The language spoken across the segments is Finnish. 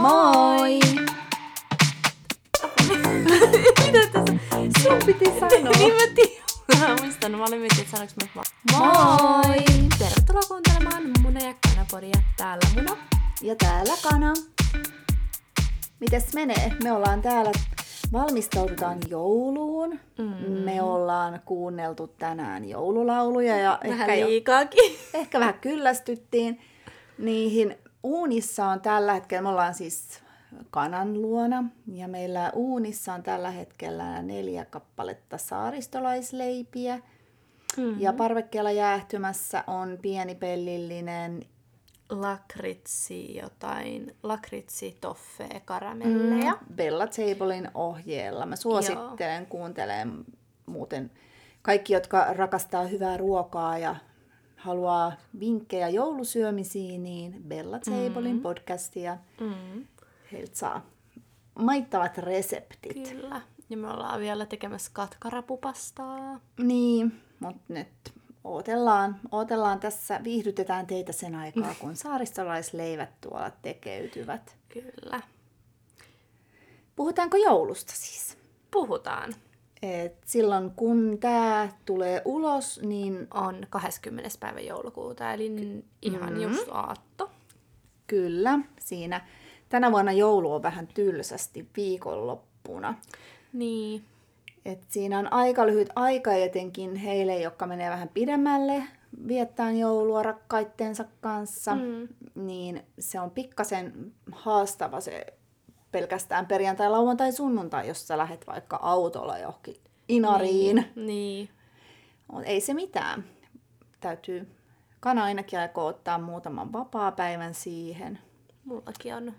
Moi! Mitä tässä? Sun piti sanoa. niin mä tiedän. Mä muistan, mä olin miettinyt, että sanoinko mä vaan Moi! Tervetuloa kuuntelemaan Muna ja Kanapodia. Täällä Muna. Ja täällä Kana. Mites menee? Me ollaan täällä, valmistaudutaan jouluun. Mm. Me ollaan kuunneltu tänään joululauluja ja Vähän ehkä, jo, liikaakin. ehkä vähän kyllästyttiin niihin. Uunissa on tällä hetkellä, me ollaan siis kanan luona ja meillä uunissa on tällä hetkellä neljä kappaletta saaristolaisleipiä. Mm. Ja parvekkeella jäähtymässä on pieni pellillinen Lakritsi jotain, lakritsi toffee karamelleja. Mm. Bella Tablein ohjeella. Mä suosittelen kuuntelemaan muuten kaikki, jotka rakastaa hyvää ruokaa ja haluaa vinkkejä joulusyömisiin, niin Bella Tablein mm. podcastia. Mm. Heiltä saa maittavat reseptit. Kyllä. Ja me ollaan vielä tekemässä katkarapupastaa. Niin, mutta nyt ootellaan, ootellaan tässä, viihdytetään teitä sen aikaa, kun saaristolaisleivät tuolla tekeytyvät. Kyllä. Puhutaanko joulusta siis? Puhutaan. Et silloin kun tämä tulee ulos, niin On 20. päivä joulukuuta, eli ihan Mm. just aatto. kyllä, siinä tänä vuonna joulu on vähän tylsästi viikonloppuna. Niin. Et siinä on aika lyhyt aika etenkin heille, jotka menee vähän pidemmälle viettään joulua rakkaittensa kanssa, Mm. niin se on pikkasen haastava se pelkästään perjantai, lauantai, sunnuntai, jos sä lähdet vaikka autolla johonkin inariin. Niin. niin. Mut ei se mitään. Täytyy kana ainakin aikoo ottaa muutaman vapaa-päivän siihen. Mullakin on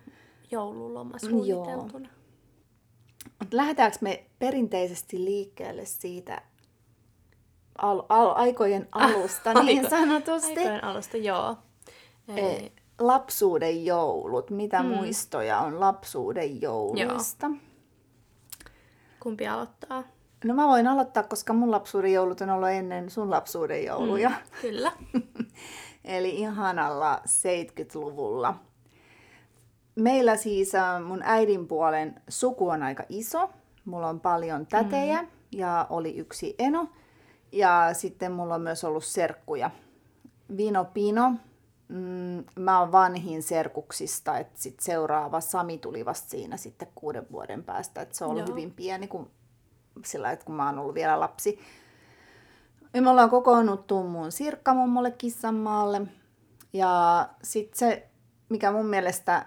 joululoma suunniteltuna. Mut lähdetäänkö me perinteisesti liikkeelle siitä al- al- aikojen alusta niin Aiko- sanotusti? Aikojen alusta, joo. Eli, E, lapsuuden joulut. Mitä mm. muistoja on lapsuuden jouluista? kumpi aloittaa? No mä voin aloittaa, koska mun lapsuuden joulut on ollut ennen sun lapsuuden jouluja. Mm. Kyllä. Eli ihanalla 70-luvulla. Meillä siis äh, mun äidin puolen suku on aika iso. Mulla on paljon tätejä mm. ja oli yksi eno. Ja sitten mulla on myös ollut serkkuja. Vino Pino. Mm, mä oon vanhin serkuksista, että sit seuraava Sami tuli vasta siinä sitten kuuden vuoden päästä. Et se on ollut Joo. hyvin pieni, kun, sillä että kun mä oon ollut vielä lapsi. Ja me ollaan kokoonnuttu mun sirkkamummolle Kissanmaalle. Ja sitten se, mikä mun mielestä,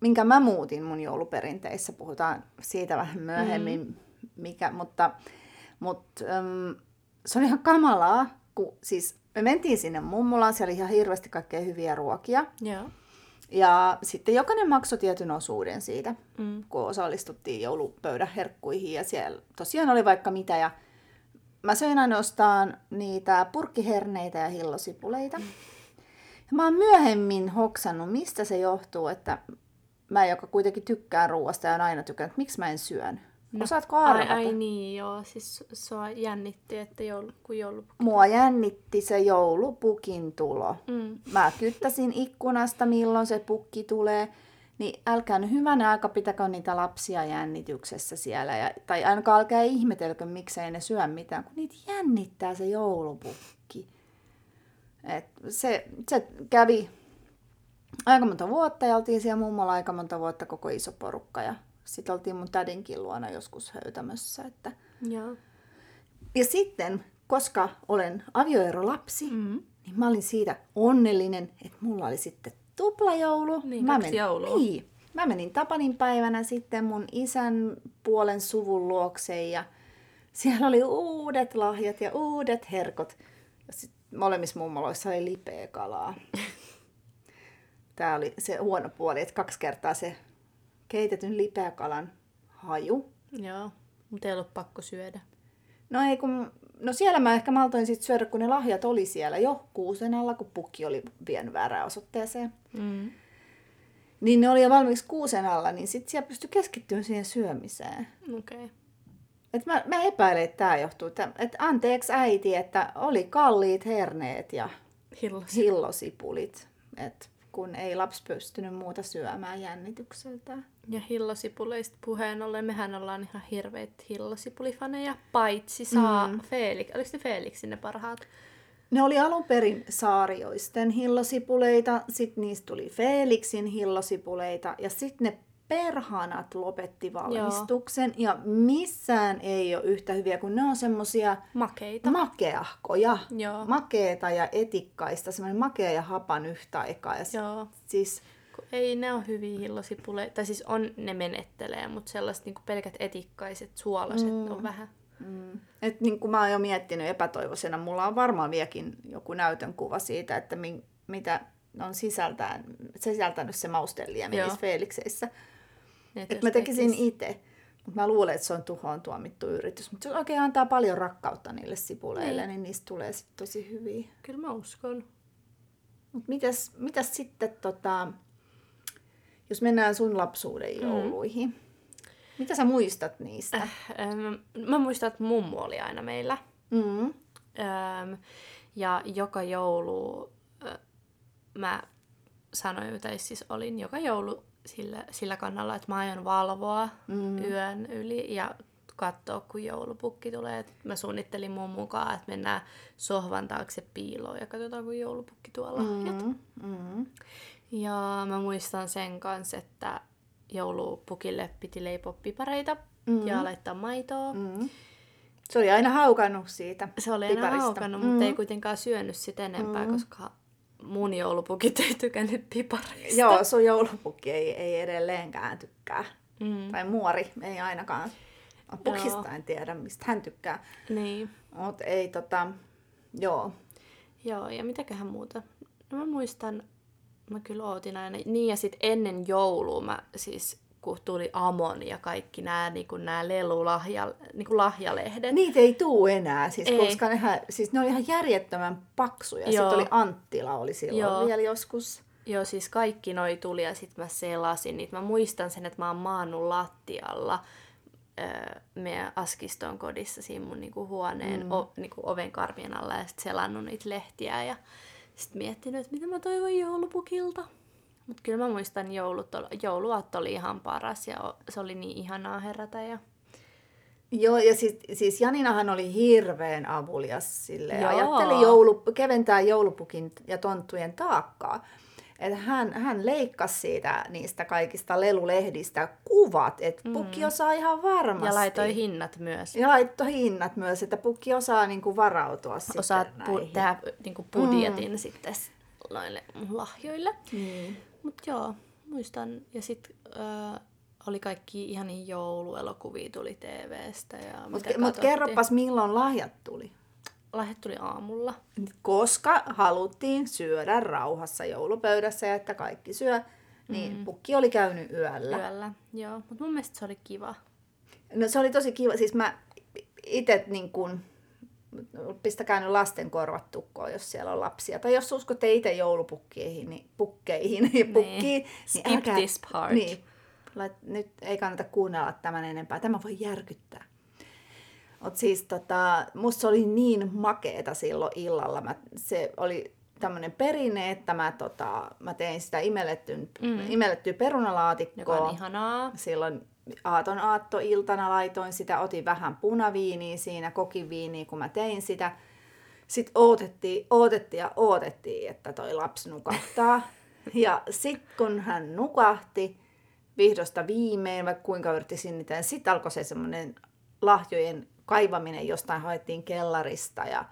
minkä mä muutin mun jouluperinteissä, puhutaan siitä vähän myöhemmin, mm. mikä, mutta, mutta äm, se oli ihan kamalaa, kun siis me mentiin sinne mummolaan, siellä oli ihan hirveästi kaikkea hyviä ruokia. Joo. Ja sitten jokainen maksoi tietyn osuuden siitä, Mm. kun osallistuttiin joulupöydän herkkuihin ja siellä tosiaan oli vaikka mitä. Ja mä söin ainoastaan niitä purkkiherneitä ja hillosipuleita. Ja mä oon myöhemmin hoksannut, mistä se johtuu, että mä, joka kuitenkin tykkään ruoasta ja on aina tykännyt, miksi mä en syön. No, Osaatko Ai, arvata? ai niin, joo. Siis sua jännitti, että joulu, kun joulu... Mua jännitti se joulupukin tulo. Mm. Mä kyttäsin ikkunasta, milloin se pukki tulee. Niin älkää nyt hyvänä aika pitäkö niitä lapsia jännityksessä siellä. Ja, tai ainakaan älkää ihmetelkö, miksei ne syö mitään, kun niitä jännittää se joulupukki. Et se, se kävi aika monta vuotta ja oltiin siellä mummolla aika monta vuotta koko iso porukka. Ja sitten oltiin mun tädinkin luona joskus höytämössä. Että... Joo. Ja sitten, koska olen avioerolapsi, Mm. niin mä olin siitä onnellinen, että mulla oli sitten tuplajoulu. Niin, mä menin, joulua. Niin. Mä menin Tapanin päivänä sitten mun isän puolen suvun luokse ja siellä oli uudet lahjat ja uudet herkot. Ja sit molemmissa mummoloissa oli lipeä kalaa. Tää oli se huono puoli, että kaksi kertaa se keitetyn lipeäkalan haju. Joo. Mutta ei ollut pakko syödä. No ei kun, no siellä mä ehkä maltoin sit syödä, kun ne lahjat oli siellä jo kuusen alla, kun pukki oli vienyt väärään osoitteeseen. Mm. Niin ne oli jo valmiiksi kuusen alla, niin sit siellä pystyi keskittymään siihen syömiseen. Okei. Okay. Et mä, mä epäilen, että tämä johtuu. Että et anteeksi äiti, että oli kalliit herneet ja Hillos. hillosipulit. Et kun ei lapsi pystynyt muuta syömään jännitykseltään. Ja hillosipuleista puheen ollen, mehän ollaan ihan hirveitä hillosipulifaneja, paitsi saa mm. Felix, oliko ne Felixin ne parhaat? Ne oli alun perin saarioisten hillosipuleita, sitten niistä tuli Felixin hillosipuleita ja sitten ne perhanat lopetti valmistuksen Joo. ja missään ei ole yhtä hyviä, kun ne on semmosia makeita. makeahkoja, Joo. makeeta ja etikkaista, semmoinen makea ja hapan yhtä aikaa. Ja Joo. Siis, Kun ei ne ole hyviä hillosipuleita, tai siis on, ne menettelee, mutta sellaiset niin pelkät etikkaiset, suolaset mm. on vähän. mm, et niin kuin mä oon jo miettinyt epätoivoisena, mulla on varmaan vieläkin joku näytön kuva siitä, että min, mitä on sisältään, sisältänyt se niissä Felixeissä. Että jos mä tekisin tekis- itse. Mutta mä luulen, että se on tuhoon tuomittu yritys. Mutta se oikein antaa paljon rakkautta niille sipuleille, Niin. niin niistä tulee sitten tosi hyviä. Kyllä mä uskon. Mutta mitäs, mitäs sitten, tota, jos mennään sun lapsuuden jouluihin? Mm. Mitä sä muistat niistä? Äh. Ähm, mä muistan, että mummu oli aina meillä. Mm. Ähm, ja joka joulu äh, mä sanoin, tai siis olin joka joulu sillä, sillä kannalla, että mä aion valvoa mm. yön yli ja katsoa, kun joulupukki tulee. Et mä suunnittelin mun mukaan, että mennään sohvan taakse piiloon ja katsotaan, kun joulupukki tuo lahjat. Mm. Mm. Ja mä muistan sen kanssa, että joulupukille piti leipoa pipareita mm. ja laittaa maitoa. Mm. Mm. Se oli aina haukannut siitä Se oli aina piparista. haukannut, mutta ei kuitenkaan syönyt sitä enempää, mm. koska mun joulupukit ei tykännyt pipareista. Joo, sun joulupukki ei, ei edelleenkään tykkää. Mm. Tai muori ei ainakaan. Pukista en tiedä, mistä hän tykkää. Niin. Mutta ei tota, joo. Joo, ja mitäköhän muuta? No mä muistan, mä kyllä ootin aina. Niin, ja sitten ennen joulua mä siis, kun tuli Amon ja kaikki nämä niin nää lelulahja, niin lahjalehdet. Niitä ei tuu enää, siis, Ei. koska nehän, siis ne oli ihan järjettömän paksuja. Joo. Sitten oli Anttila oli silloin Joo. vielä joskus. Joo, siis kaikki noi tuli ja sitten mä selasin niitä. Mä muistan sen, että mä oon maannut lattialla öö, meidän Askiston kodissa siinä mun niinku huoneen mm. o, niinku oven karvien alla ja sitten selannut niitä lehtiä ja sitten miettinyt, että mitä mä toivon joulupukilta. Mutta kyllä mä muistan, joulut, jouluaatto oli ihan paras ja se oli niin ihanaa herätä. Ja... Joo, ja siis, siis Janinahan oli hirveän avulias sille. Joo. Ajatteli joulu, keventää joulupukin ja tonttujen taakkaa. Että hän, hän leikkasi siitä niistä kaikista lelulehdistä kuvat, että pukki osaa ihan varmasti. ja laitoi hinnat myös. Ja laittoi hinnat myös, että pukki osaa niinku varautua Osaat sitten pu- näihin. tehdä niinku budjetin mm. sitten noille lahjoille. Niin. Mut joo, muistan. Ja sit äh, oli kaikki ihan niin jouluelokuvia tuli TVstä. Ja Mutta mut kerropas, milloin lahjat tuli. Lahjat tuli aamulla. Koska haluttiin syödä rauhassa joulupöydässä ja että kaikki syö, niin mm. pukki oli käynyt yöllä. Yöllä, joo. Mut mun mielestä se oli kiva. No se oli tosi kiva. Siis mä itse niin kun, pistäkää nyt lasten korvat tukkoon, jos siellä on lapsia. Tai jos uskotte itse joulupukkeihin, niin pukkeihin ja pukkiin, Skip niin älkää, this part. Niin, lait, nyt ei kannata kuunnella tämän enempää. Tämä voi järkyttää. Mut siis tota, musta se oli niin makeeta silloin illalla. Mä, se oli tämmöinen perinne, että mä, tota, mä tein sitä imellettyä, mm. imellettyä perunalaatikkoa Joka on ihanaa. silloin aaton aattoiltana laitoin sitä, otin vähän punaviiniä siinä, kokiviiniä, kun mä tein sitä. Sitten odotettiin, odotettiin ja odotettiin, että toi lapsi nukahtaa. Ja sitten kun hän nukahti vihdosta viimein, vaikka kuinka yritti sinnitellä, sitten alkoi se semmoinen lahjojen kaivaminen jostain haettiin kellarista ja,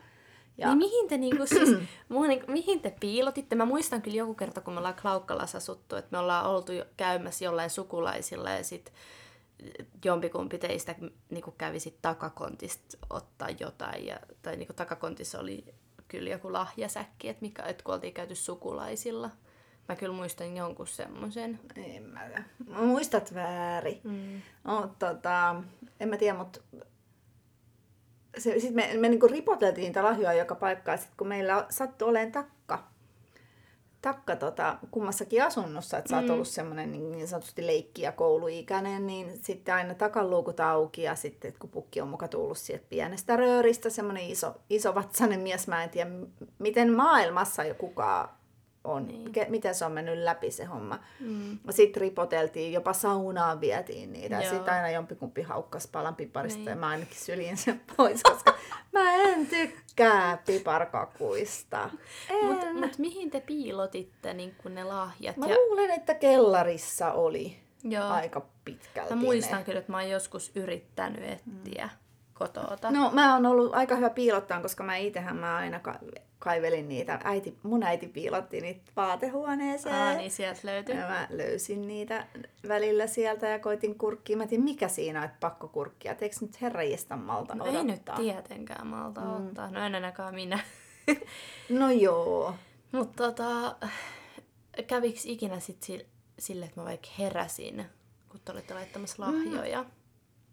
ja Niin mihin te, niinku, siis, mua, niinku, mihin te piilotitte? Mä muistan kyllä joku kerta, kun me ollaan Klaukkalassa asuttu, että me ollaan oltu käymässä jollain sukulaisilla ja sit jompikumpi teistä niinku, kävi sit takakontista ottaa jotain. Ja, tai niinku, takakontissa oli kyllä joku lahjasäkki, että mikä, et kun oltiin käyty sukulaisilla. Mä kyllä muistan jonkun semmoisen. En mä. Mä Muistat väärin. Mm. No, tota, en mä tiedä, mutta sitten me, me niinku ripoteltiin niitä lahjoja joka paikkaan, sit kun meillä sattui olemaan takka. Takka tota, kummassakin asunnossa, että sä oot ollut semmoinen niin, niin sanotusti leikki- ja kouluikäinen, niin sitten aina takaluukut auki ja sitten, kun pukki on muka tullut sieltä pienestä rööristä, semmoinen iso, iso vatsainen mies, mä en tiedä, miten maailmassa jo kukaan on, Niin. ke, miten se on mennyt läpi se homma. Mm. Sitten ripoteltiin, jopa saunaan vietiin niitä. Joo. Sitten aina jompikumpi haukkas palan piparista Niin. ja mä ainakin syljin sen pois, koska mä en tykkää piparkakuista. Mutta mut mihin te piilotitte niin kun ne lahjat? Mä ja, luulen, että kellarissa oli joo. aika pitkälti Mä muistan ne. kyllä, että mä oon joskus yrittänyt etsiä mm. Kotoota. No mä oon ollut aika hyvä piilottaa, koska mä itsehän mä aina ka- kaivelin niitä. Äiti, mun äiti piilotti niitä vaatehuoneeseen. Aa, niin sieltä löytyy. Ja mä löysin niitä välillä sieltä ja koitin kurkkia. Mä tiedän, mikä siinä on, että pakko kurkkia. Eikö nyt herranjestan malta No odottaa? ei nyt tietenkään malta mm. ottaa. No en ainakaan minä. No joo. Mutta tota, käviks ikinä sit sil- sille, että mä vaikka heräsin, kun te olitte laittamassa lahjoja?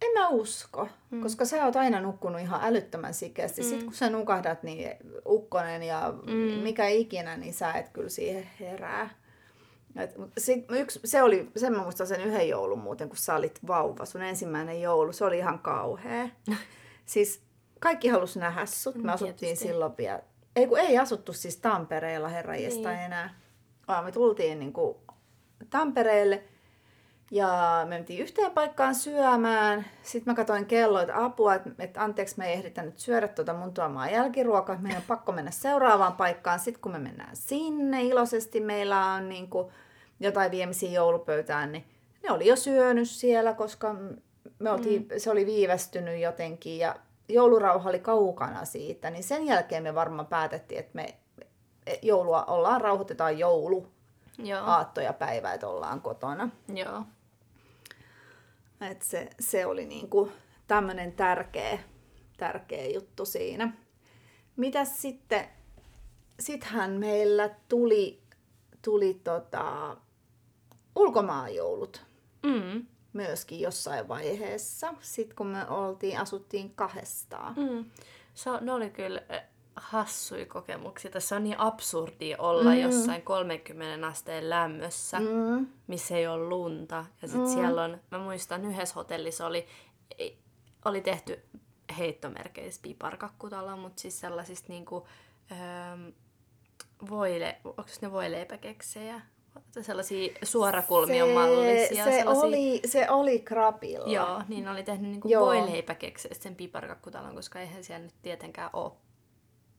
En mä usko, mm. koska sä oot aina nukkunut ihan älyttömän sikeästi. Mm. Sitten kun sä nukahdat, niin ukkonen ja mm. mikä ikinä, niin sä et kyllä siihen herää. Et, mut sit yksi, se oli, sen mä muistan sen yhden joulun muuten, kun sä olit vauva, sun ensimmäinen joulu, se oli ihan kauhea. siis kaikki halus nähdä sut, me Mm, asuttiin tietysti. silloin vielä, ei kun ei asuttu siis Tampereella herranjesta Niin. enää, vaan me tultiin niin kuin Tampereelle ja me mentiin yhteen paikkaan syömään. Sitten mä katsoin kelloa, että apua, että, että anteeksi, me ei ehditä nyt syödä tuota mun tuomaa jälkiruokaa. Meidän on pakko mennä seuraavaan paikkaan. Sitten kun me mennään sinne iloisesti, meillä on niin kuin jotain viemisiä joulupöytään, niin ne oli jo syönyt siellä, koska me oltiin, mm. se oli viivästynyt jotenkin ja joulurauha oli kaukana siitä. Niin sen jälkeen me varmaan päätettiin, että me joulua ollaan, rauhoitetaan joulu Joo. aatto ja päivä, että ollaan kotona. Joo. Et se, se oli niinku tämmöinen tärkeä, tärkeä juttu siinä. Mitäs sitten, sittenhän meillä tuli, tuli tota, ulkomaanjoulut Mm. myöskin jossain vaiheessa, sitten kun me oltiin, asuttiin kahdestaan. Mm. Se, on- ne oli kyllä hassui kokemuksia. Tässä on niin absurdia olla mm. jossain 30 asteen lämmössä, Mm. missä ei ole lunta. Ja sitten mm. siellä on, mä muistan yhdessä hotellissa oli, oli tehty heittomerkeissä piparkakkutalo, mutta siis sellaisista niinku, voile, onko ne voileipäkeksejä? Sellaisia suorakulmion mallisia. se, sellaisia, oli, se oli krapilla. Joo, niin oli tehnyt niinku Joo. voileipäkekseistä sen piparkakkutalon, koska eihän siellä nyt tietenkään ole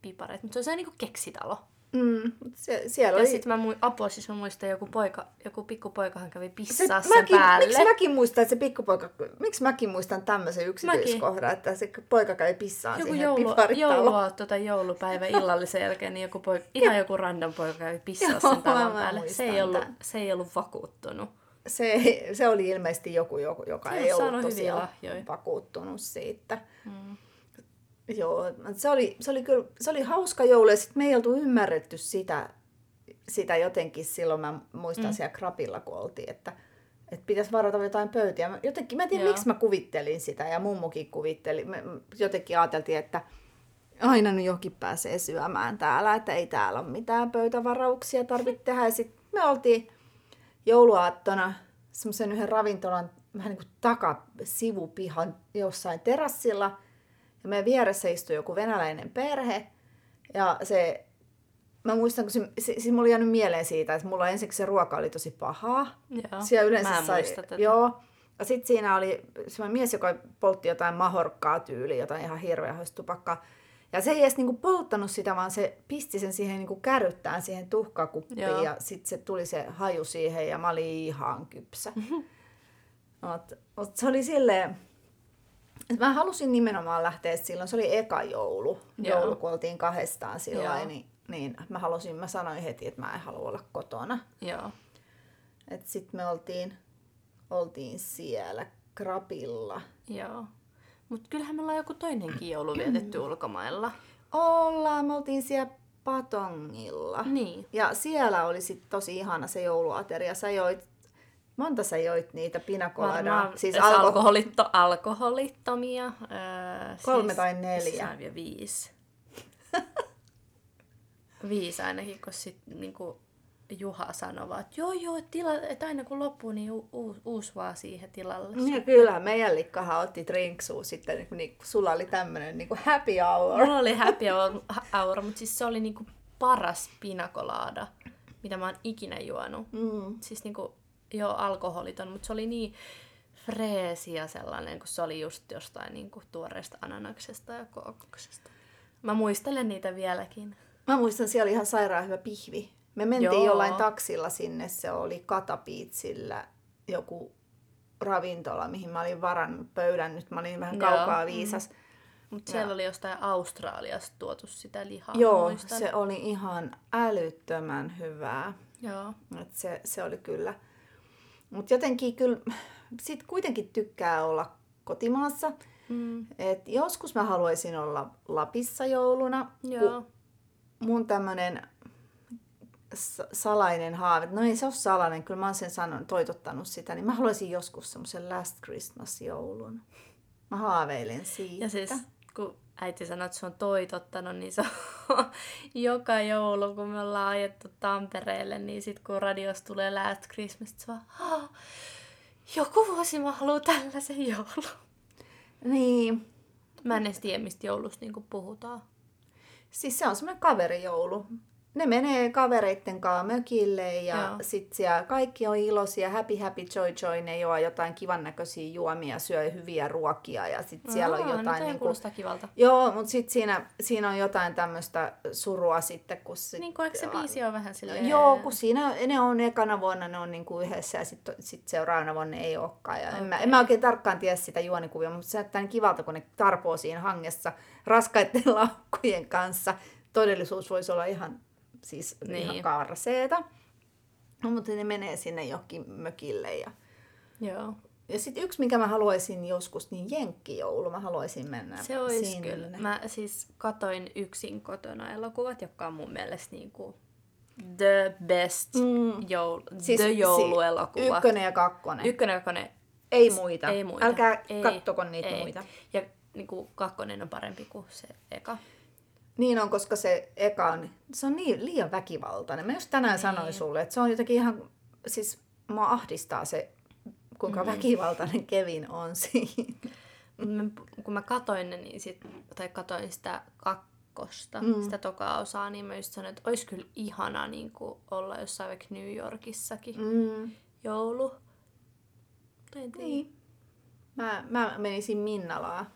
pipareita. Mutta se on se niinku keksitalo. Mm, se, siellä Ja oli... sitten mä, mu- apua, siis mä muistan, joku, poika, joku pikkupoikahan kävi Se, pissaa sen mäkin, päälle. miksi mäkin muistan, että se pikkupoika, miksi mäkin muistan tämmöisen yksityiskohdan, että se poika kävi pissaan joku siihen joulu, jouluaatto tai joulupäivä illallisen jälkeen, niin joku poika, ihan joku random poika kävi pissaa Joo, sen talon päälle. Se ei, ollut, tän. se ei ollut vakuuttunut. Se, se oli ilmeisesti joku, joku joka Se ei ollut tosiaan lahjoja. vakuuttunut siitä. Mm. Joo, se oli, se oli kyllä se oli hauska joulu ja sitten me ei oltu ymmärretty sitä, sitä jotenkin silloin, mä muistan mm. siellä krapilla, kun oltiin, että, että pitäisi varata jotain pöytiä. Jotenkin, mä en tiedä, Joo. miksi mä kuvittelin sitä ja mummukin kuvitteli. Me jotenkin ajateltiin, että aina nyt johonkin pääsee syömään täällä, että ei täällä ole mitään pöytävarauksia tarvitse tehdä. Ja sitten me oltiin jouluaattona semmoisen yhden ravintolan vähän niin kuin takasivupihan jossain terassilla. Ja meidän vieressä istui joku venäläinen perhe. Ja se, mä muistan, kun se, se, siis mulla oli jäänyt mieleen siitä, että mulla ensiksi se ruoka oli tosi pahaa. Joo. Siellä yleensä mä en sai, tätä. Joo. Ja sitten siinä oli semmoinen mies, joka poltti jotain mahorkkaa tyyliä, jotain ihan hirveä tupakkaa. Ja se ei edes niinku polttanut sitä, vaan se pisti sen siihen niinku kärryttään siihen tuhkakuppiin Joo. ja sitten se tuli se haju siihen ja mä olin ihan kypsä. Mut, mut se oli silleen, mä halusin nimenomaan lähteä silloin, se oli eka joulu, Joo. joulu kun oltiin kahdestaan silloin, niin, niin mä halusin, mä sanoin heti, että mä en halua olla kotona. Joo. Että sitten me oltiin, oltiin siellä krapilla. Joo. Mutta kyllähän me ollaan joku toinenkin joulu vietetty ulkomailla. Ollaan, me oltiin siellä Patongilla. Niin. Ja siellä oli sit tosi ihana se jouluateria. Sä joit, monta sä joit niitä pinakoladaa? Siis siis alko, alkoholitto, alkoholittomia. Öö, Kolme tai neljä. Vielä viisi. viisi ainakin, kun sit niinku Juha sanoi vaan, että joo joo, tila, että aina kun loppuu, niin u- u- uusi vaan siihen tilalle. ja kyllä, meidän likkahan otti drinksua sitten, niin, niin, sulla oli tämmönen niin kuin happy hour. Mulla oli happy hour, hour mutta siis se oli niinku paras pinakolaada. mitä mä oon ikinä juonut. Mm. Siis niinku, joo, alkoholiton, mutta se oli niin freesiä sellainen, kun se oli just jostain niinku tuoreesta ananaksesta ja kookoksesta. Mä muistelen niitä vieläkin. Mä muistan, siellä oli ihan sairaan hyvä pihvi. Me mentiin Joo. jollain taksilla sinne, se oli Katapiitsillä joku ravintola, mihin mä olin varannut pöydän. Nyt mä olin vähän Joo. kaukaa viisas. Mutta siellä oli jostain Australiasta tuotu sitä lihaa, Joo, muistan. se oli ihan älyttömän hyvää. Joo. Et se, se oli kyllä. Mutta jotenkin kyllä, sit kuitenkin tykkää olla kotimaassa. Mm. Et joskus mä haluaisin olla Lapissa jouluna. Joo. Mun tämmönen salainen haave, no ei se ole salainen, kyllä mä oon sen sanon, toitottanut sitä, niin mä haluaisin joskus semmoisen Last Christmas-joulun. Mä haaveilen siitä. Ja siis, kun äiti sanoi, että se on toitottanut, niin se on joka joulu, kun me ollaan ajettu Tampereelle, niin sit kun radiossa tulee Last Christmas, se "Haa, joku vuosi mä haluan tällaisen joulun. Niin, Mä en edes tiedä, mistä joulusta niin puhutaan. siis se on semmoinen kaverijoulu. Ne menee kavereitten kanssa mökille ja Joo. sit siellä kaikki on iloisia, happy happy joy joy, ne juo jotain kivan näköisiä juomia, syö hyviä ruokia ja sit siellä on Aa, jotain... Nyt niinku- kuulostaa kivalta. Joo, mutta sitten siinä, siinä on jotain tämmöistä surua sitten, kun sit, Niin kuin eikö se biisi on vähän silleen... Joo, kun siinä ne on ekana vuonna ne on niinku yhdessä ja sitten sit seuraavana vuonna ne ei olekaan. Ja en, mä, en mä oikein tarkkaan tiedä sitä juonikuvia, mutta se näyttää niin kivalta, kun ne tarpoo siinä hangessa raskaiden laukkujen kanssa. Todellisuus voisi olla ihan, siis niin. Niin. ihan kaarseeta. No, mutta ne menee sinne johonkin mökille. Ja, Joo. ja sitten yksi, mikä mä haluaisin joskus, niin jenkkijoulu. Mä haluaisin mennä Se olisi sinne. kyllä. Mä siis katoin yksin kotona elokuvat, jotka on mun mielestä niinku the best Mm. joul, Siis the si- jouluelokuva. Ykkönen ja kakkonen. Ykkönen ja kakkonen. Ei muita. Ei muita. Älkää ei, kattoko niitä ei. muita. Ja niinku kakkonen on parempi kuin se eka. Niin on, koska se eka on, se on niin liian väkivaltainen. Mä just tänään niin. sanoin sulle, että se on jotenkin ihan, siis mua ahdistaa se, kuinka mm. väkivaltainen Kevin on siinä. Mä, kun mä katoin ne, niin sit, tai katoin sitä kakkosta, mm. sitä tokaa osaa, niin mä just sanoin, että olisi kyllä ihana niin olla jossain vaikka New Yorkissakin Mm. joulu. Tiedä. Niin. Mä, mä menisin Minnalaa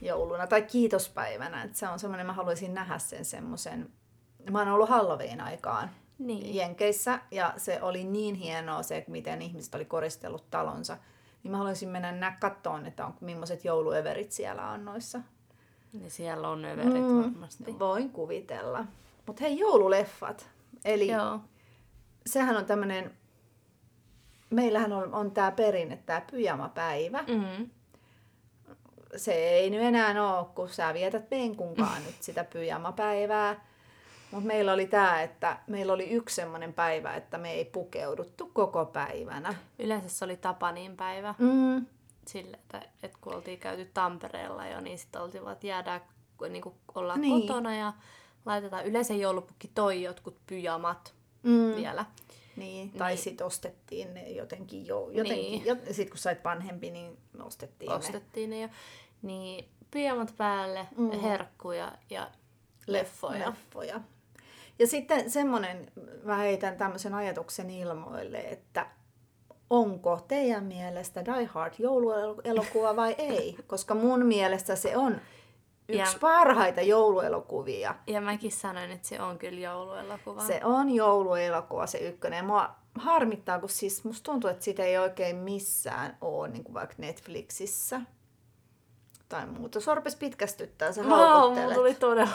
jouluna tai kiitospäivänä. Että se on semmoinen, mä haluaisin nähdä sen semmoisen. Mä oon ollut Halloween aikaan Niin. Jenkeissä ja se oli niin hienoa se, miten ihmiset oli koristellut talonsa. Niin mä haluaisin mennä nää kattoon, että on, millaiset jouluöverit siellä on noissa. Niin siellä on överit mm. varmasti. Voin kuvitella. Mutta hei, joululeffat. Eli Joo. sehän on tämmöinen, meillähän on, on tämä perinne, tämä pyjamapäivä. Mm. Se ei nyt enää ole, kun sä vietät penkunkaan nyt sitä pyjamapäivää. Mutta meillä oli tämä, että meillä oli yksi semmoinen päivä, että me ei pukeuduttu koko päivänä. Yleensä se oli Tapanin päivä. Mm. Sille, että, että kun oltiin käyty Tampereella jo, niin sitten oltiin vaan, että jäädään, niin kuin ollaan Niin. kotona ja laitetaan. Yleensä joulupukki toi jotkut pyjamat mm. vielä. Niin, tai Niin. sitten ostettiin ne jotenkin jo. Jotenkin, Niin. jo, sitten kun sait vanhempi, niin ostettiin ne Ostettiin ne jo. Niin pyjamat päälle, mm. herkkuja ja leffoja. leffoja. Ja sitten semmoinen, mä heitän tämmöisen ajatuksen ilmoille, että onko teidän mielestä Die Hard jouluelokuva vai ei? Koska mun mielestä se on yksi Ja- parhaita jouluelokuvia. Ja mäkin sanoin, että se on kyllä jouluelokuva. Se on jouluelokuva se ykkönen. Ja Mua harmittaa, kun siis musta tuntuu, että sitä ei oikein missään ole, niin kuin vaikka Netflixissä tai muuta. Sorpes pitkästyttää, sä Wow, mulla haukottelet. tuli todella,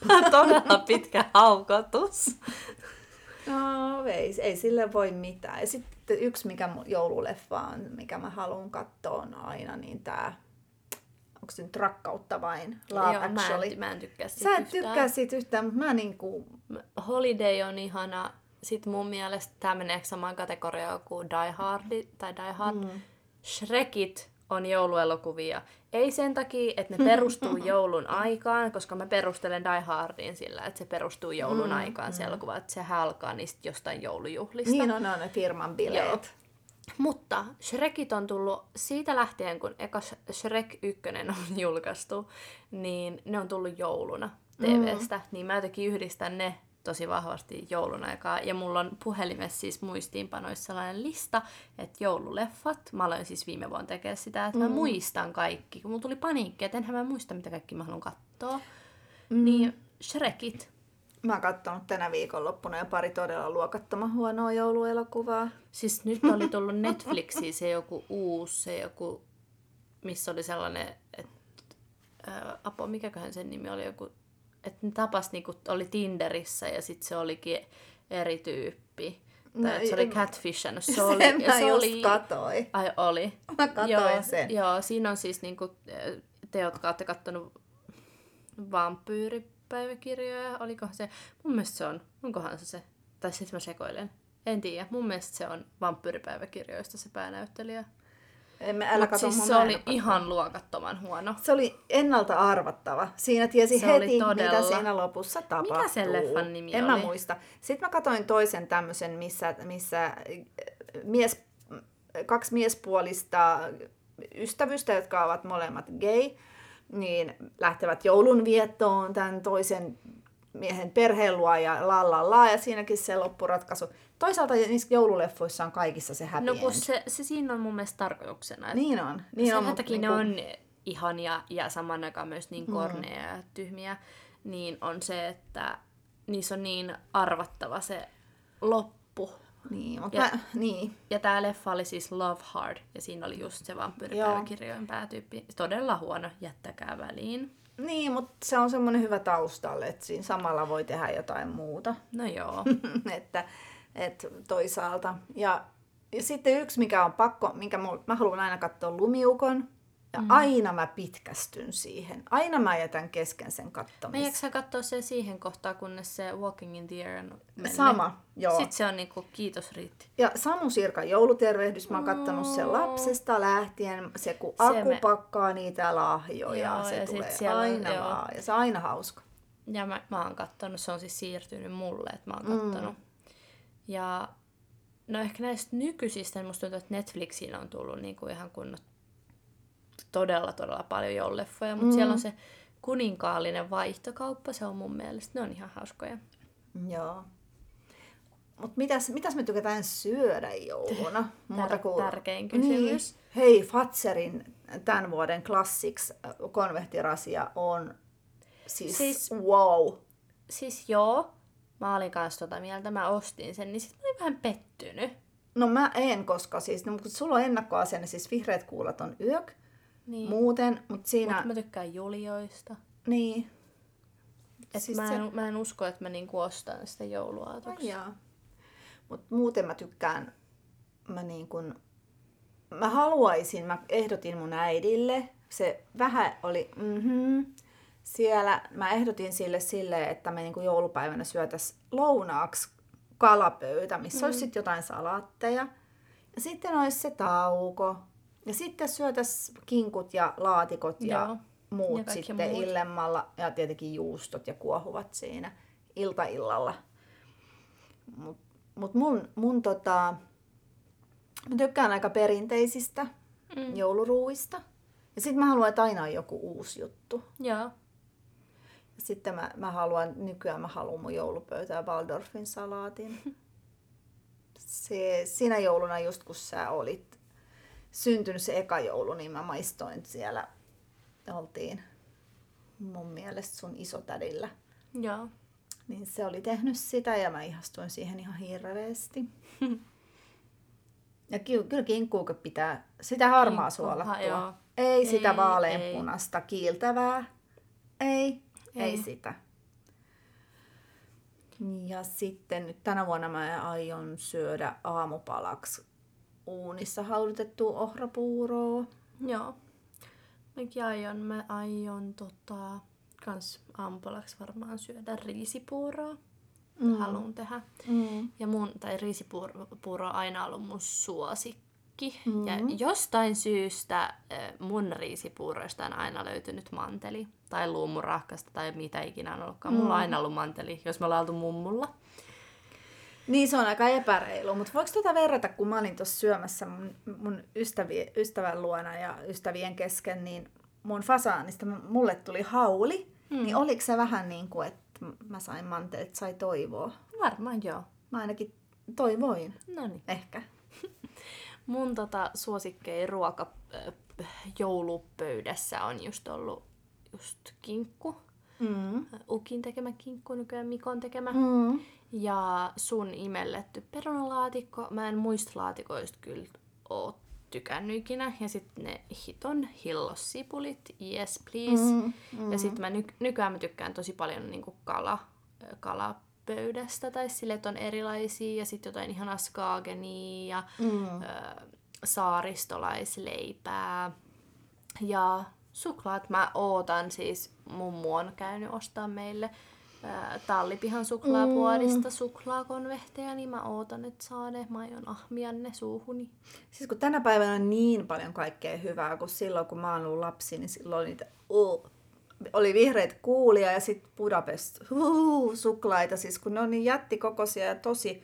todella pitkä haukotus. No ei, ei sille voi mitään. Ja sitten yksi mikä joululeffa on, mikä mä haluan katsoa on aina, niin tää, onko se nyt rakkautta vain? Love Joo, mä Actually. en, mä en tykkää siitä Sä et yhtään. tykkää siitä yhtään, mutta mä niinku, Holiday on ihana. Sitten mun mielestä tämä menee samaan kategoriaan kuin Die Hard tai Die Hard. Mm. Shrekit on jouluelokuvia. Ei sen takia, että ne perustuu joulun aikaan, koska mä perustelen Die Hardin sillä, että se perustuu joulun mm, aikaan se elokuva, että se alkaa niistä jostain joulujuhlista. niin on, on ne firman bileet. Joo. Mutta Shrekit on tullut siitä lähtien, kun eka Sh- Shrek 1 on julkaistu, niin ne on tullut jouluna TVstä. Mm. Niin mä jotenkin yhdistän ne tosi vahvasti joulun aikaa. Ja mulla on puhelimessa siis muistiinpanoissa sellainen lista, että joululeffat, mä aloin siis viime vuonna tekemään sitä, että mä mm. muistan kaikki. Kun mulla tuli paniikki, että enhän mä muista, mitä kaikki mä haluan katsoa. Mm. Niin Shrekit. Mä oon katsonut tänä viikonloppuna jo pari todella luokattoman huonoa jouluelokuvaa. Siis nyt oli tullut Netflixiin se joku uusi, se joku, missä oli sellainen, että ää, Apo, mikäköhän sen nimi oli, joku että ne tapas niinku, oli Tinderissä ja sitten se olikin eri tyyppi. No, tai se oli Catfish. No, se oli, sen mä se just oli, katoi. Ai oli. Mä katoin joo, sen. Joo, siinä on siis niinku, te, jotka olette kattonut vampyyripäiväkirjoja, olikohan se, mun mielestä se on, onkohan se se, tai sitten mä sekoilen. En tiedä, mun mielestä se on vampyyripäiväkirjoista se päänäyttelijä. Emme, älä siis se oli ihan luokattoman huono. Se oli ennalta arvattava. Siinä tiesi se heti, mitä siinä lopussa tapahtuu. Mikä sen leffan nimi en oli? mä muista. Sitten mä katsoin toisen tämmöisen, missä, missä äh, mies, kaksi miespuolista ystävystä, jotka ovat molemmat gay, niin lähtevät joulunviettoon tämän toisen miehen perheen luo ja la la la, ja siinäkin se loppuratkaisu. Toisaalta niissä joululeffoissa on kaikissa se happy No kun end. se, se siinä on mun mielestä tarkoituksena. Niin on. Niin sen on, mut takia ne niinku- on ihania ja saman aikaan myös niin korneja ja tyhmiä, niin on se, että niissä on niin arvattava se loppu. Niin, mutta Ja- mä, niin. Ja tää leffa oli siis Love Hard, ja siinä oli just se vampyyripäiväkirjojen päätyyppi. Todella huono, jättäkää väliin. Niin, mutta se on semmoinen hyvä taustalle, että siinä samalla voi tehdä jotain muuta. No joo. että, että toisaalta. Ja, ja sitten yksi, mikä on pakko, minkä mä haluan aina katsoa Lumiukon. Ja mm. aina mä pitkästyn siihen. Aina mä jätän kesken sen Mä kattomisen. jaksaa katsoa sen siihen kohtaan, kunnes se Walking in the Air on mennyt. Sama, joo. Sitten se on niinku, kiitos riitti. Ja Samu Sirkan joulutervehdys, mä oon kattonut sen lapsesta lähtien, se kun Aku Se me- pakkaa niitä lahjoja, Joo, se ja tulee siellä on- aina joo. vaan, ja se on aina hauska. Ja mä, mä oon kattonut, se on siis siirtynyt mulle, että mä oon kattonut. Mm. Ja no ehkä näistä nykyisistä, niin musta tuntuu, että Netflixiin on tullut niinku ihan kun todella, todella paljon joululeffoja, mutta mm. siellä on se kuninkaallinen vaihtokauppa, se on mun mielestä, ne on ihan hauskoja. Joo. Mutta mitäs, mitäs me tykätään syödä jouluna? Muuta kuin... tärkein kysymys. Niin. Hei, Fatserin tämän vuoden klassiks äh, konvehtirasia on siis, Siis- siis wow. Siis joo, mä olin kanssa tota mieltä, mä ostin sen, niin sit mä olin vähän pettynyt. No mä en, koska siis, no, kun sulla on ennakkoasenne, siis vihreät kuulat on yök, Niin. muuten, mutta siinä, Mutta mä tykkään Julioista. niin. Et Siis mä, se- en, mä en usko, että mä niinku ostan sitä jouluaatoksi. Mutta muuten mä tykkään, mä niin kun, mä haluaisin, mä ehdotin mun äidille, se vähän oli, mhm, siellä mä ehdotin sille sille, että me niin joulupäivänä syötäis lounaaksi kalapöytä, missä mm. olisi sitten jotain salaatteja. Ja sitten olisi se tauko. Ja sitten syötäis kinkut ja laatikot ja Joo. muut Ja sitten muut. illemmalla. Ja tietenkin juustot ja kuohuvat siinä iltaillalla. Mut, mut mun, mun tota, mä tykkään aika perinteisistä mm. jouluruuista. Ja sitten mä haluan, että aina on joku uusi juttu. Joo. Ja sitten mä, mä haluan, nykyään mä haluan mun joulupöytään Waldorfin salaatin. Se, sinä jouluna just kun sä olit syntynyt se eka joulu, niin mä maistoin siellä, oltiin mun mielestä sun isotädillä. Joo. Niin se oli tehnyt sitä ja mä ihastuin siihen ihan hirveästi. Ja ky- kyllä kinkkuukin pitää, sitä harmaa suolattua. joo. Ei sitä Ei, vaaleanpunasta kiiltävää. Ei, ei, Ei. ei sitä. Ja sitten nyt tänä vuonna mä aion syödä aamupalaksi uunissa haudutettua ohrapuuroa. Joo. Mäkin aion, mä aion tota, kans aamupalaksi varmaan syödä riisipuuroa. Mm. Haluan tehdä. Mm. Ja mun, tai riisipuuro on aina ollut mun suosikki. Mm. Ja jostain syystä mun riisipuuroista on aina löytynyt manteli. Tai luumurahkasta tai mitä ikinä on ollutkaan. Mm. Mulla on aina ollut manteli, jos me ollaan oltu mummulla. Niin se on aika epäreilu, mutta voiko tätä verrata, kun mä olin tuossa syömässä mun, mun ystävi, ystävän luona ja ystävien kesken, niin mun fasaanista mulle tuli hauli, mm. niin oliko se vähän niin kuin, että että mä sain manteet, sai toivoa. Varmaan joo. Mä ainakin toivoin. No niin. Ehkä. Mun tota, suosikkei ruoka äh, joulupöydässä on just ollut just kinkku. Mm. Ukin tekemä kinkku, nykyään Mikon tekemä. Mm. Ja sun imelletty perunalaatikko. Mä en muista laatikoista kyllä oo tykännyt ikinä. Ja sitten ne hiton hillossipulit, yes please. Mm, Mm. Ja sitten mä ny- nykyään mä tykkään tosi paljon niinku kala, ö, kalapöydästä tai sille, että on erilaisia ja sitten jotain ihanaa skaagenia ja Mm. ö, saaristolaisleipää. Ja suklaat mä ootan siis, mummu on käynyt ostaa meille ö, tallipihan suklaapuodista suklaakonvehteja, niin mä ootan, että saa ne. Mä aion ahmia ne suuhuni. Siis kun tänä päivänä on niin paljon kaikkea hyvää, kun silloin kun mä oon ollut lapsi, niin silloin oli niitä, uh, oli vihreät kuulia ja sitten Budapest uh, suklaita, siis kun ne on niin jättikokoisia ja tosi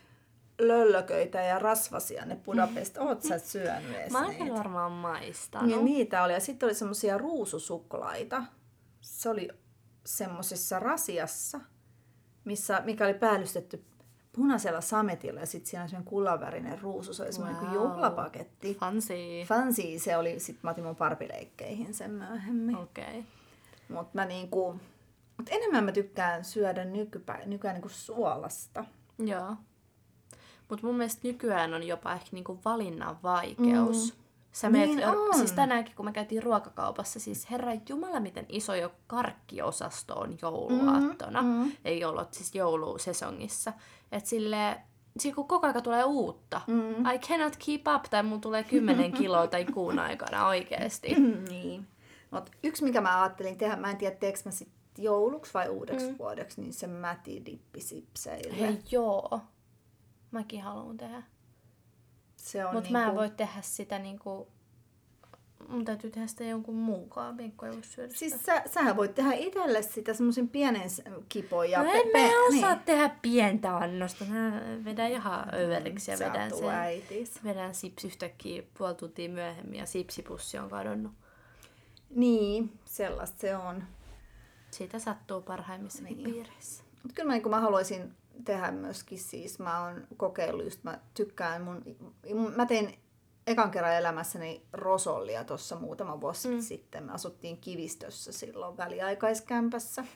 löllököitä ja rasvasia ne Budapest. Oot sä syönyt edes Mä oon kyllä varmaan maistanut. Ja niitä oli. Ja sitten oli semmoisia ruususuklaita. Se oli semmoisessa rasiassa, missä, mikä oli päällystetty punaisella sametilla ja sitten siinä oli semmoinen kullanvärinen ruusu. Se oli semmoinen wow. Juhlapaketti. Fancy. Fancy se oli, sit mä otin mun parpileikkeihin sen myöhemmin. Okei. Okay. Mutta mä niinku, mut enemmän mä tykkään syödä nykypä, nykyään niinku suolasta. Joo. Mutta mun mielestä nykyään on jopa ehkä niinku valinnan vaikeus. Mm. Sä meet, Niin on. siis tänäänkin kun me käytiin ruokakaupassa, siis herra jumala miten iso jo karkkiosasto on jouluaattona. Mm, mm. Ei ollut siis joulusesongissa. Et sille, siis kun koko ajan tulee uutta. Mm. I cannot keep up, tai mun tulee 10 kiloa tai kuun aikana oikeesti. niin. Mut yksi, mikä mä ajattelin tehdä, mä en tiedä, teekö mä sit jouluksi vai uudeksi mm. vuodeksi, niin se mätidippisipseille. Hei joo. Mäkin haluan tehdä. Se on Mutta niinku... mä en voi tehdä sitä niinku... Mun täytyy tehdä sitä jonkun ei voi syödä Siis sitä. sä, sähän voit tehdä itselle sitä semmoisen pienen kipon ja No en pe- mä osaa niin. tehdä pientä annosta. Mä vedän ihan överiksi ja Sä vedän sen. äitis. Vedän sips yhtäkkiä puoli tuntia myöhemmin ja sipsipussi on kadonnut. Niin, sellaista se on. Siitä sattuu parhaimmissakin Niin. niin. piireissä. Mutta kyllä mä, niin mä haluaisin tehdä myöskin siis, mä oon kokeillut just, mä tykkään mun, mä tein ekan kerran elämässäni rosollia tuossa muutama vuosi mm. sitten. Me asuttiin Kivistössä silloin väliaikaiskämpässä.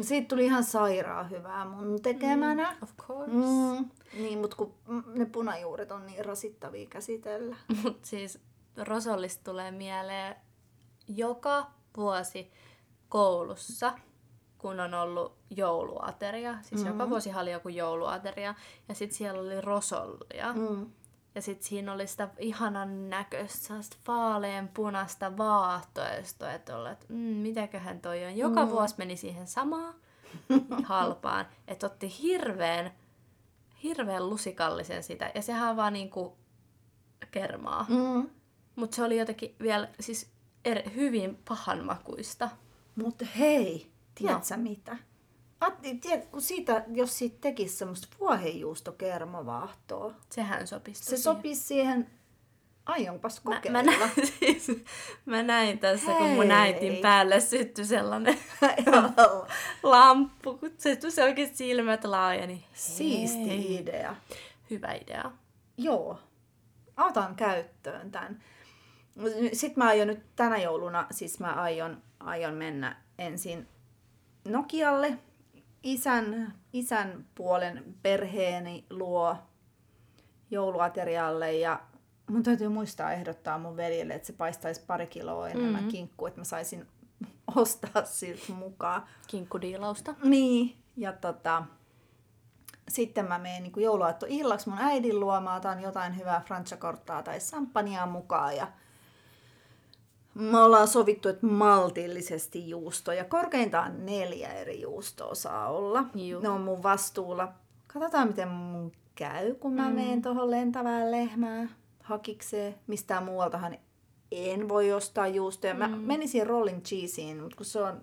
Siitä tuli ihan sairaan hyvää mun tekemänä. Of course. Mm. Niin, mutta kun mm, ne punajuuret on niin rasittavia käsitellä. Mut siis Rosollista tulee mieleen joka vuosi koulussa, kun on ollut jouluateria. Siis mm-hmm. joka vuosi oli joku jouluateria. Ja sitten siellä oli rosollia. Mm. Ja sitten siinä oli sitä ihanan näköistä, sellaista vaalean punaista vaahtoestoa, että olla, että mm, mitäköhän toi on. Joka mm. vuosi meni siihen samaan halpaan, että otti hirveän, hirveän lusikallisen sitä. Ja sehän on vaan niinku kermaa. Mm. Mutta se oli jotenkin vielä siis er, hyvin pahanmakuista. Mutta hei, tiedätkö no. mitä? Atti, tiedät, kun siitä, jos siitä tekisi semmoista vuohenjuustokermavaahtoa, Sehän sopisi se tosi sopisi siihen, aionpas Mä, kokeilla. mä, näin, siis, mä näin tässä, kun mun Hei. äitin päälle syttyi sellainen lamppu, kun se se oikein silmät laajeni. Siisti Hei. idea. Hyvä idea. Joo, otan käyttöön tämän. Sitten mä aion nyt tänä jouluna, siis mä aion, aion mennä ensin Nokialle isän, isän puolen perheeni luo jouluaterialle ja mun täytyy muistaa ehdottaa mun veljelle, että se paistaisi pari kiloa enemmän mm-hmm. kinkkua, että mä saisin ostaa siltä mukaan. Kinkkudiilausta. Niin, ja tota, sitten mä menen niin jouluaatto illaksi mun äidin luo, mä otan jotain hyvää franciacortaa tai samppania mukaan ja me ollaan sovittu, että maltillisesti juustoja, korkeintaan neljä eri juustoa saa olla. Juu. Ne on mun vastuulla. Katsotaan, miten mun käy, kun mä mm. menen tuohon lentävään lehmään hakikseen. Mistään muualtahan en voi ostaa juustoja. Mä Mm. menisin rolling cheeseen, mutta kun se on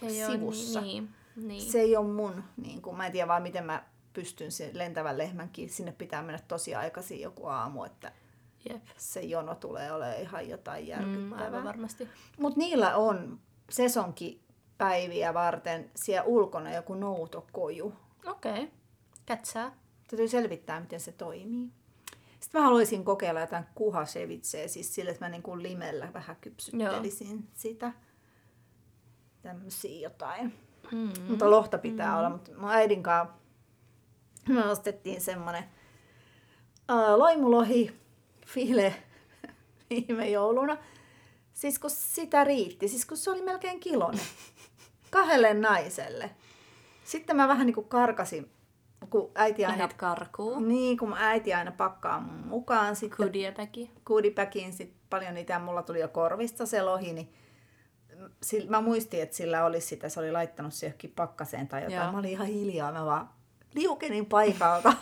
Se ei sivussa. niin, niin. Se ei ole mun, niin kun, mä en tiedä vaan miten mä pystyn sen lentävän lehmänkin, sinne pitää mennä tosi aikaisin joku aamu, että Jep. se jono tulee olemaan ihan jotain Mm, järkyttävää. aivan varmasti. Mutta niillä on sesonki päiviä varten siellä ulkona joku noutokoju. Okei. Okay. Kätsää. Täytyy selvittää, miten se toimii. Sitten mä haluaisin kokeilla jotain kuhasevitseä, siis sille, että mä niin kuin limellä vähän kypsyttelisin Joo. sitä. Tämmöisiä jotain. Mm. Mutta lohta pitää mm. olla. Mutta mun äidin kanssa me ostettiin semmonen uh, loimulohi file viime jouluna. Siis kun sitä riitti, siis kun se oli melkein kilonen. Kahdelle naiselle. Sitten mä vähän niin kuin karkasin kun äiti aina... Lähet karkuun. Niin, kun äiti aina pakkaa mun mukaan sitten. Kudipäki. Kudipäkiin sitten paljon niitä mulla tuli jo korvista se lohi, niin sillä, mä muistin, että sillä oli sitä, se oli laittanut se johonkin pakkaseen tai jotain. Joo. Mä olin ihan hiljaa, mä vaan liukenin paikalta.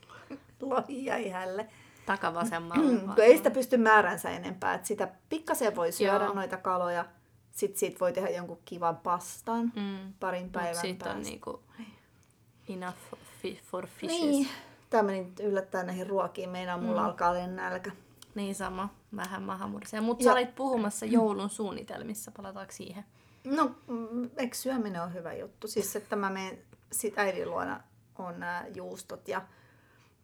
lohi jäi hälle. Takavasemmalle. Mm, kun ei sitä pysty määränsä enempää. Että sitä pikkasen voi syödä Joo. noita kaloja. Sitten siitä voi tehdä jonkun kivan pastan mm. parin päivän Mut päästä. on niinku enough for fishes. Niin. Tämä meni yllättäen näihin ruokiin. Meinaa mulla mm. alkaa olla nälkä. Niin sama. Vähän mahamursia. Mutta sä olit puhumassa joulun suunnitelmissa. Palataanko siihen? No, mm, eikö syöminen on hyvä juttu? Siis, että mä menen sit äidin luona on nämä juustot ja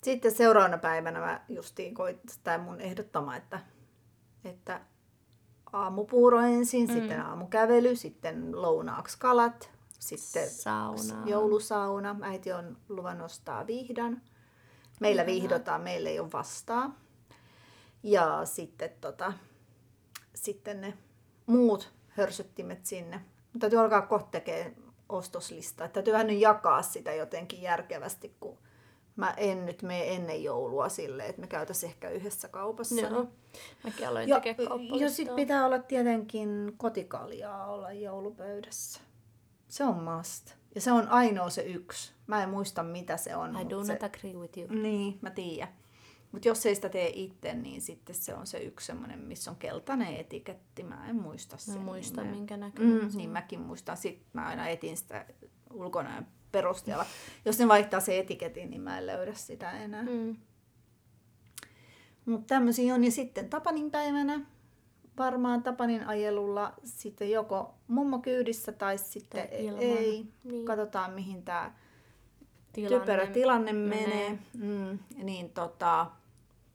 sitten seuraavana päivänä mä justiin koit, tai mun ehdottama, että, että aamupuuro ensin, mm. sitten aamukävely, sitten lounaaksi kalat, sitten Sauna. joulusauna. Äiti on luvan nostaa vihdan. Meillä Ihanaa. vihdotaan, meillä ei ole vastaa. Ja sitten, tota, sitten ne muut hörsyttimet sinne. Mutta täytyy alkaa kohta tekemään ostoslistaa. Täytyy vähän nyt jakaa sitä jotenkin järkevästi, kun mä en nyt mene ennen joulua sille, että me käytäisiin ehkä yhdessä kaupassa. Joo. Mäkin aloin ja, ja sitten pitää olla tietenkin kotikaljaa olla joulupöydässä. Se on must. Ja se on ainoa se yksi. Mä en muista mitä se on. I do se... not agree with you. Niin, mä tiedän. Mutta jos ei sitä tee itse, niin sitten se on se yksi semmoinen, missä on keltainen etiketti. Mä en muista sen. Mä muistan, nimeä. minkä näköinen mm, Niin mäkin muistan. Sitten mä aina etin sitä ulkona perusteella. Jos ne vaihtaa se etiketin, niin mä en löydä sitä enää. Mm. Mutta tämmöisiä on. Ja sitten Tapanin päivänä varmaan Tapanin ajelulla sitten joko mummo kyydissä tai sitten Ilman. ei. Niin. Katsotaan mihin tämä tilanne, typerä tilanne menee. menee. Mm, niin tota...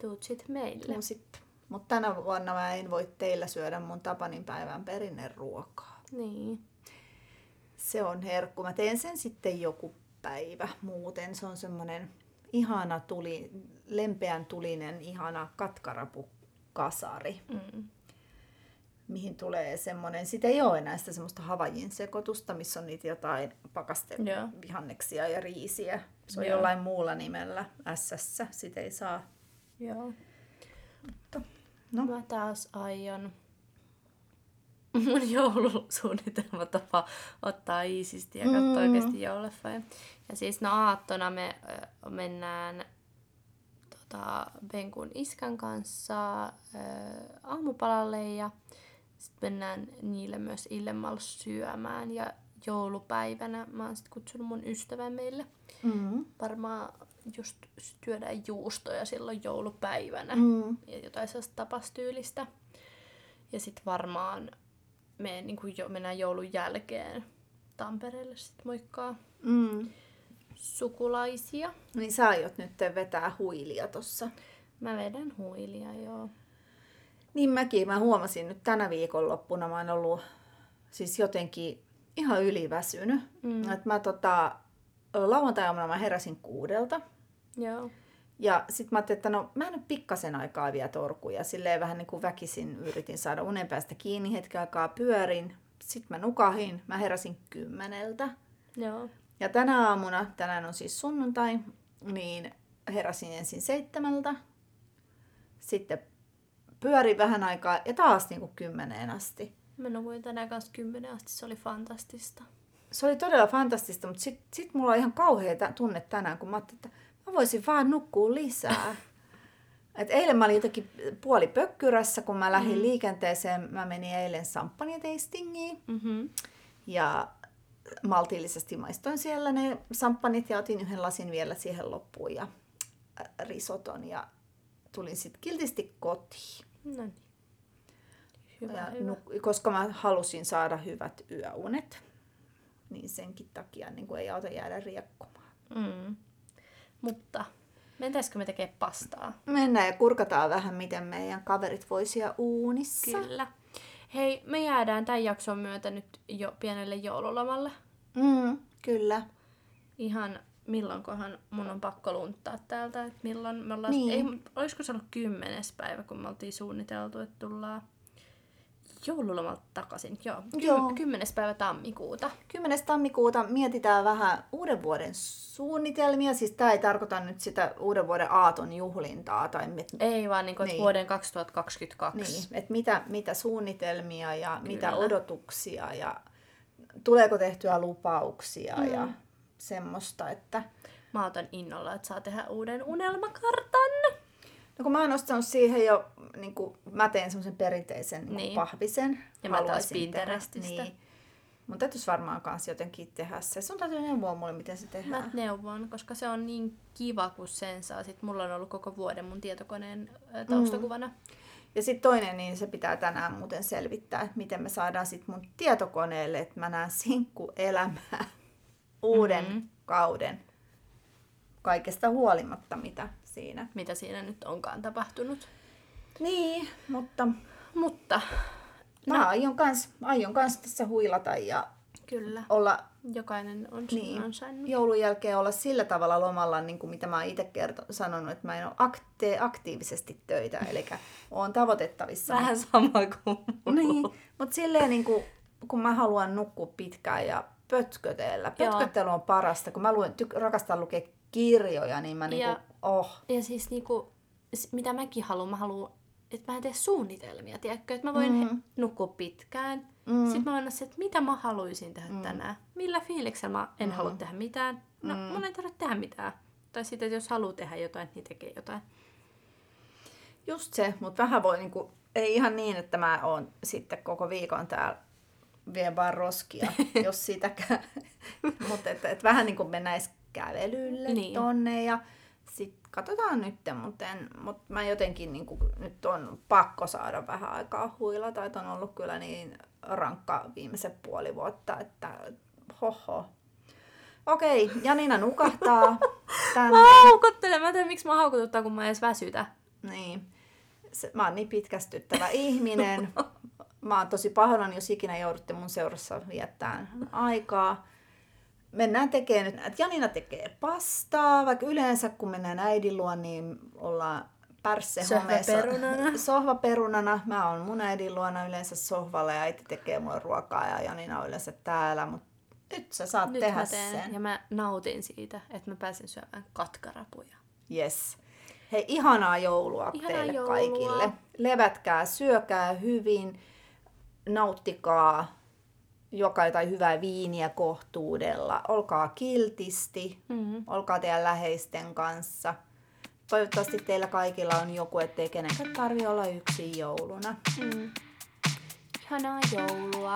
Tuut sit meille. Sit. Mutta tänä vuonna mä en voi teillä syödä mun Tapanin päivän perinneruokaa. Niin. Se on herkku. Mä teen sen sitten joku päivä muuten. Se on semmonen ihana tuli, lempeän tulinen, ihana katkarapukkasari. Mm mihin tulee semmoinen, sitä ei ole enää sitä semmoista havajin sekoitusta, missä on niitä jotain pakastevihanneksia ja riisiä. Se on Joo. jollain muulla nimellä SS, sitä ei saa. Joo. Mutta, no. Mä taas aion mun joulusuunnitelma tapa ottaa iisisti ja katsoa mm. oikeasti joululeffoja. Ja siis no aattona me ö, mennään tota, Benkun iskän kanssa ö, aamupalalle ja sitten mennään niille myös illemalla syömään ja joulupäivänä mä oon sitten kutsunut mun ystävän meille. Mm-hmm. Varmaan just syödään juustoja silloin joulupäivänä mm-hmm. ja jotain sellaista tapastyylistä. Ja sitten varmaan me niin jo, mennään joulun jälkeen Tampereelle sitten moikkaa mm. sukulaisia. Niin sä aiot nyt vetää huilia tossa. Mä vedän huilia, joo. Niin mäkin, mä huomasin nyt tänä viikonloppuna, mä oon ollut siis jotenkin ihan yliväsynyt. Mm. Että mä tota, lauantai mä heräsin kuudelta. Joo. Ja sitten mä ajattelin, että no mä nyt pikkasen aikaa vielä torkuja. Silleen vähän niin kuin väkisin yritin saada unen päästä kiinni, hetken aikaa pyörin. Sitten mä nukahin, mä heräsin kymmeneltä. Joo. Ja tänä aamuna, tänään on siis sunnuntai, niin heräsin ensin seitsemältä. Sitten pyöri vähän aikaa ja taas niin kuin kymmeneen asti. Mä nukuin tänään kanssa kymmenen asti, se oli fantastista. Se oli todella fantastista, mutta sitten sit mulla on ihan kauhea tunne tänään, kun mä ajattelin, että mä voisin vaan nukkua lisää. Et eilen mä olin jotenkin puoli pökkyrässä, kun mä lähdin mm. liikenteeseen. Mä menin eilen samppaniteistingiin. Mm-hmm. Ja maltillisesti maistoin siellä ne samppanit ja otin yhden lasin vielä siihen loppuun ja risoton. Ja tulin sitten kiltisti kotiin. No niin. Hyvä, ja hyvä. Nuk- koska mä halusin saada hyvät yöunet. niin senkin takia niin ei auta jäädä riekkumaan. Mm. Mutta mentäisikö me tekemään pastaa? Mennään ja kurkataan vähän, miten meidän kaverit voisia uunissa. Kyllä. Hei, me jäädään tämän jakson myötä nyt jo pienelle joululomalle. Mm, kyllä. Ihan milloinkohan mun on pakko lunttaa täältä, että milloin me ollaan... Niin. Ei, olisiko se ollut kymmenes päivä, kun me oltiin suunniteltu, että tullaan joululomalta takaisin. Joo, Joo. Joo. kymmenes päivä tammikuuta. 10. tammikuuta mietitään vähän uuden vuoden suunnitelmia. Siis tämä ei tarkoita nyt sitä uuden vuoden aaton juhlintaa. Tai mit, Ei vaan niin kuin, Niin. vuoden 2022. niin, että mitä, mitä suunnitelmia ja Kyllä. mitä odotuksia ja tuleeko tehtyä lupauksia Mm. ja semmoista, että... Mä otan innolla, että saa tehdä uuden unelmakartan. No kun mä oon nostanut siihen jo, niin kuin, mä teen semmoisen perinteisen niin. Niin. pahvisen. Ja mä taas. Pinterestistä. Niin. Mun täytyisi varmaan kanssa jotenkin tehdä se. Sun täytyy neuvoa mulle, miten se Mä tehdään. neuvon, koska se on niin kiva, kun sen saa. Sitten mulla on ollut koko vuoden mun tietokoneen ö, taustakuvana. Ja sitten toinen, niin se pitää tänään muuten selvittää, että miten me saadaan sitten mun tietokoneelle, että mä näen sinkkuelämää uuden mm-hmm. Mhm. kauden kaikesta huolimatta, mitä siinä. Mitä siinä nyt onkaan tapahtunut. Niin, mutta Mutta mä aion kans, aion kans tässä huilata ja kyllä, olla jokainen on niin, niin. ansainnut. joulun jälkeen olla sillä tavalla lomalla, niin kuin mitä mä oon itse kerto, sanonut, että mä en ole akte, aktiivisesti töitä, eli oon tavoitettavissa. Vähän sama kuin. Niin, mutta silleen niin kuin, kun mä haluan nukkua pitkään ja pötkötellä. Pötköttely on parasta. Kun mä luen, tyk- rakastan lukea kirjoja, niin mä niinku, Ja- oh. Ja siis niinku, mitä mäkin haluan, mä haluan, että mä en tee suunnitelmia, tiedätkö? Että mä voin Mm. nukkua pitkään. Mm. Sitten mä voin olla se, että mitä mä haluaisin tehdä mm. tänään. Millä fiiliksellä mä en mm. halua tehdä mitään. No, mm. mun ei tarvitse tehdä mitään. Tai sitten, että jos haluaa tehdä jotain, niin tekee jotain. Just se, mutta vähän voi niinku, ei ihan niin, että mä oon sitten koko viikon täällä vien vaan roskia, jos sitäkään. mutta et, et vähän niin kuin mennäis kävelylle niin. Tonne ja katsotaan nyt, mutta mut mä jotenkin niin kuin, nyt on pakko saada vähän aikaa huilata, että on ollut kyllä niin rankka viimeiset puoli vuotta, että hoho. Okei, Janina nukahtaa tänne. Mä haukuttelen, mä en tiedä miksi mä haukututtaa, kun mä en edes väsytä. Niin. Se, mä oon niin pitkästyttävä ihminen. Mä oon tosi pahoillani, jos ikinä joudutte mun seurassa viettämään aikaa. Mennään tekemään nyt, että Janina tekee pastaa, vaikka yleensä kun mennään äidin luo, niin ollaan pärsse Sohvaperunana. Sohvaperunana. Mä oon mun äidin luona yleensä sohvalla ja äiti tekee mulle ruokaa ja Janina on yleensä täällä, mutta nyt sä saat Nyt tehdä teen. sen. Ja mä nautin siitä, että mä pääsen syömään katkarapuja. Yes. Hei, ihanaa joulua Ihanaa teille joulua. kaikille. Levätkää, syökää hyvin, nauttikaa joka jotain hyvää viiniä kohtuudella. Olkaa kiltisti, Mm-hmm. olkaa teidän läheisten kanssa. Toivottavasti teillä kaikilla on joku, ettei kenenkään tarvi olla yksin jouluna. Mm. Ihanaa joulua.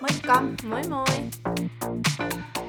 Moikka! Moi moi!